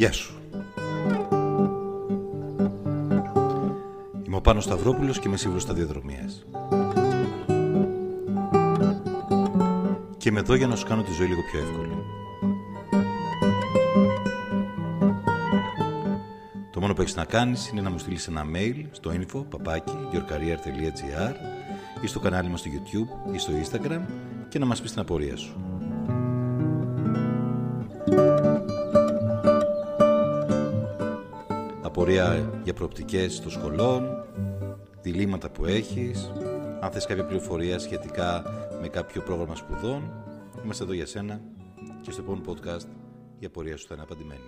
Γεια σου. Είμαι ο Πάνος Σταυρόπουλος και είμαι σύμβουλος σταδιοδρομίας. Και είμαι εδώ για να σου κάνω τη ζωή λίγο πιο εύκολη. Το μόνο που έχεις να κάνεις είναι να μου στείλεις ένα mail στο info παπάκι ή στο κανάλι μας στο YouTube ή στο Instagram και να μας πεις την απορία σου. Απορία για προοπτικές των σχολών, διλήμματα που έχεις, αν θες κάποια πληροφορία σχετικά με κάποιο πρόγραμμα σπουδών, είμαστε εδώ για σένα και στο επόμενο podcast η απορία σου θα είναι απαντημένη.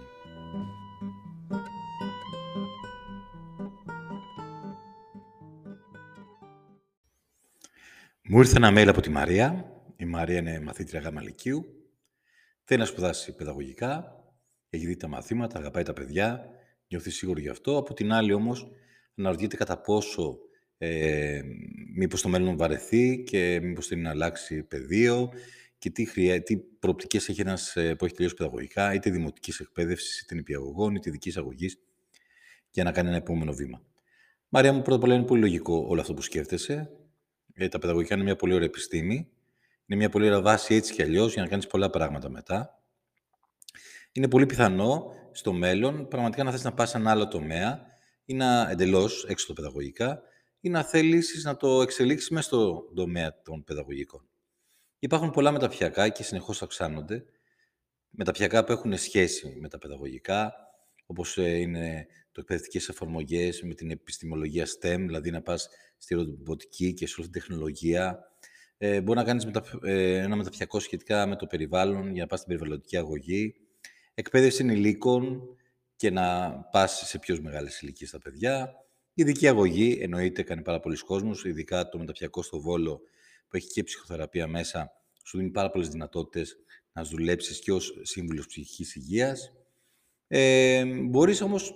Μου ήρθε ένα mail από τη Μαρία. Η Μαρία είναι μαθήτρια γάμα λυκείου. Θέλει να σπουδάσει παιδαγωγικά. Έχει δει τα μαθήματα, αγαπάει τα παιδιά. Νιώθεις σίγουρο γι' αυτό. Από την άλλη όμως αναρωτιέται κατά πόσο ε, μήπως το μέλλον βαρεθεί και μήπως θέλει να αλλάξει πεδίο και τι, χρειά, τι προοπτικές έχει ένας ε, που έχει τελειώσει παιδαγωγικά, είτε δημοτικής εκπαίδευσης, είτε νηπιαγωγών, είτε ειδικής αγωγής, για να κάνει ένα επόμενο βήμα. Μαρία μου, πρώτα απ' όλα είναι πολύ λογικό όλο αυτό που σκέφτεσαι. Ε, τα παιδαγωγικά είναι μια πολύ ωραία επιστήμη. Είναι μια πολύ ωραία βάση έτσι κι αλλιώς για να κάνεις πολλά πράγματα μετά. Είναι πολύ πιθανό στο μέλλον πραγματικά να θες να πας σε ένα άλλο τομέα ή να εντελώς έξω το παιδαγωγικά ή να θέλεις να το εξελίξεις μέσα στο τομέα των παιδαγωγικών. Υπάρχουν πολλά μεταπτυχιακά και συνεχώς αυξάνονται. Μεταπτυχιακά που έχουν σχέση με τα παιδαγωγικά, όπως ε, είναι το εκπαιδευτικές εφαρμογές με την επιστημολογία STEM, δηλαδή να πας στη ρομποτική και σε όλη την τεχνολογία. Ε, μπορεί να κάνεις μετα... ε, ένα μεταπτυχιακό σχετικά με το περιβάλλον για να πας στην περιβαλλοντική αγωγή. Εκπαίδευση ενηλίκων και να πας σε πιο μεγάλες ηλικίες στα παιδιά. Ειδική αγωγή, εννοείται, κάνει πάρα πολλοί κόσμος, ειδικά το μεταπτυχιακό στο Βόλο που έχει και ψυχοθεραπεία μέσα, σου δίνει πάρα πολλές δυνατότητες να δουλέψεις και ως σύμβουλος ψυχικής υγείας. Ε, μπορείς όμως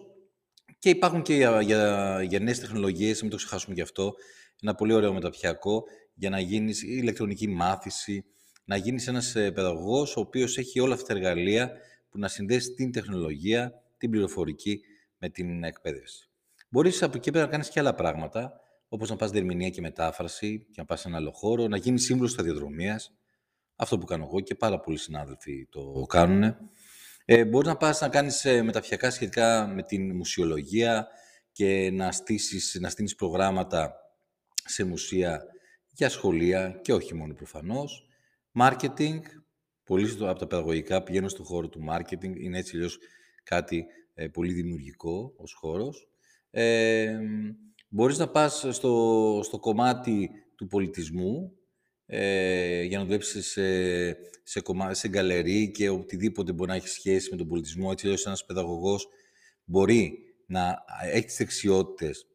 και υπάρχουν και για, για, για νέες τεχνολογίες, μην το ξεχάσουμε γι' αυτό, ένα πολύ ωραίο μεταπτυχιακό για να γίνεις ηλεκτρονική μάθηση, να γίνεις ένας ε, παιδαγωγός ο οποίος έχει όλα αυτά τα εργαλεία που να συνδέσεις την τεχνολογία, την πληροφορική με την εκπαίδευση. Μπορείς από εκεί πέρα να κάνεις και άλλα πράγματα, όπως να πας διερμηνία και μετάφραση και να πας σε ένα άλλο χώρο, να γίνεις σύμβουλος σταδιοδρομίας, αυτό που κάνω εγώ και πάρα πολλοί συνάδελφοι το κάνουν. Ε, μπορείς να πας να κάνεις ε, μεταφιακά σχετικά με την μουσιολογία και να, στήσεις, να στείλεις προγράμματα σε μουσεία για σχολεία και όχι μόνο προφανώς. Marketing, πολλοί από τα παιδαγωγικά πηγαίνουν στον χώρο του marketing, είναι έτσι αλλιώς κάτι ε, πολύ δημιουργικό ως χώρος. Ε, μπορείς να πας στο, στο κομμάτι του πολιτισμού, ε, για να δουλέψεις σε, σε, κομμά, σε γκαλερί και οτιδήποτε μπορεί να έχεις σχέση με τον πολιτισμό. Έτσι, ώστε ένας παιδαγωγός μπορεί να έχει τις δεξιότητες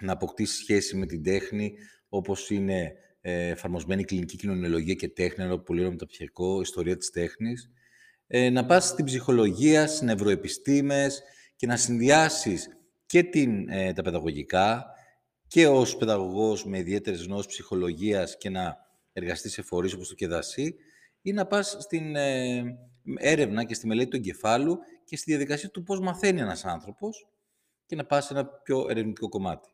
να αποκτήσει σχέση με την τέχνη, όπως είναι ε, εφαρμοσμένη κλινική κοινωνιολογία και τέχνη, ένα πολύ ωραίο μεταπτυχιακό, ιστορία της τέχνης. Ε, να πας στην ψυχολογία, στις νευροεπιστήμες και να συνδυάσεις και την, ε, τα παιδαγωγικά και ως παιδαγωγός με ιδιαίτερες γνώσεις ψυχολογίας και να εργαστείς σε φορείς όπως το ΚΕΔΑΣΥ ή να πας στην ε, έρευνα και στη μελέτη του εγκεφάλου και στη διαδικασία του πώς μαθαίνει ένας άνθρωπος και να πας σε ένα πιο ερευνητικό κομμάτι.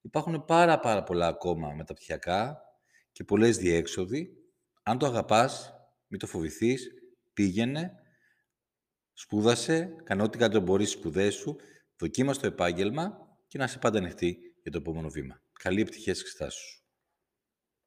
Υπάρχουν πάρα πάρα πολλά ακόμα μεταπτυχιακά και πολλές διέξοδοι. Αν το αγαπάς, μην το φοβηθείς, πήγαινε, σπούδασε, κάνε ό,τι κάτι μπορείς στις σπουδές σου, δοκίμασε το επάγγελμα και να είσαι πάντα ανοιχτή για το επόμενο βήμα. Καλή επιτυχία στις εξετάσεις σου.